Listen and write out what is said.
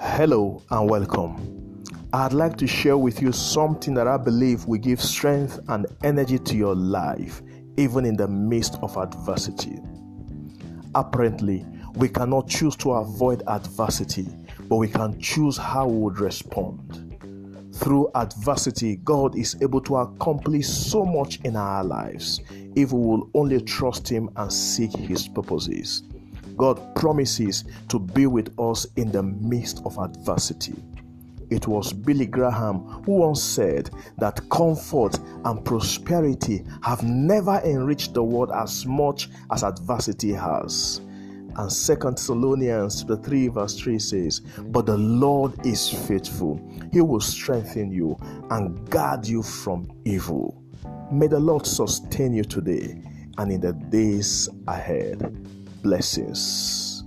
Hello and welcome. I'd like to share with you something that I believe will give strength and energy to your life, even in the midst of adversity. Apparently, we cannot choose to avoid adversity, but we can choose how we would respond. Through adversity, God is able to accomplish so much in our lives if we will only trust Him and seek His purposes. God promises to be with us in the midst of adversity. It was Billy Graham who once said that comfort and prosperity have never enriched the world as much as adversity has. And Second Thessalonians 3 verse 3 says, But the Lord is faithful. He will strengthen you and guard you from evil. May the Lord sustain you today and in the days ahead. Blessings.